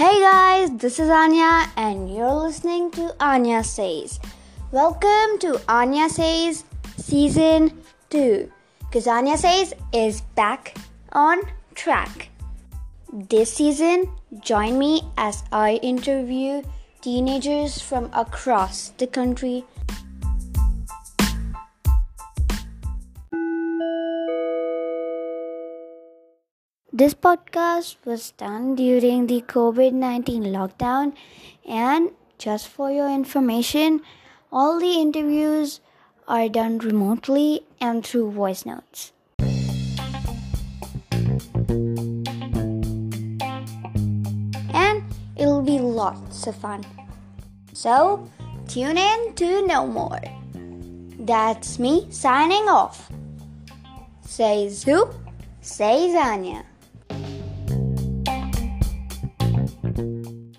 Hey guys, this is Anya, and you're listening to Anya Says. Welcome to Anya Says Season 2. Because Anya Says is back on track. This season, join me as I interview teenagers from across the country. This podcast was done during the COVID 19 lockdown, and just for your information, all the interviews are done remotely and through voice notes. And it'll be lots of fun. So, tune in to know more. That's me signing off. Says who? Says Anya. Thank you.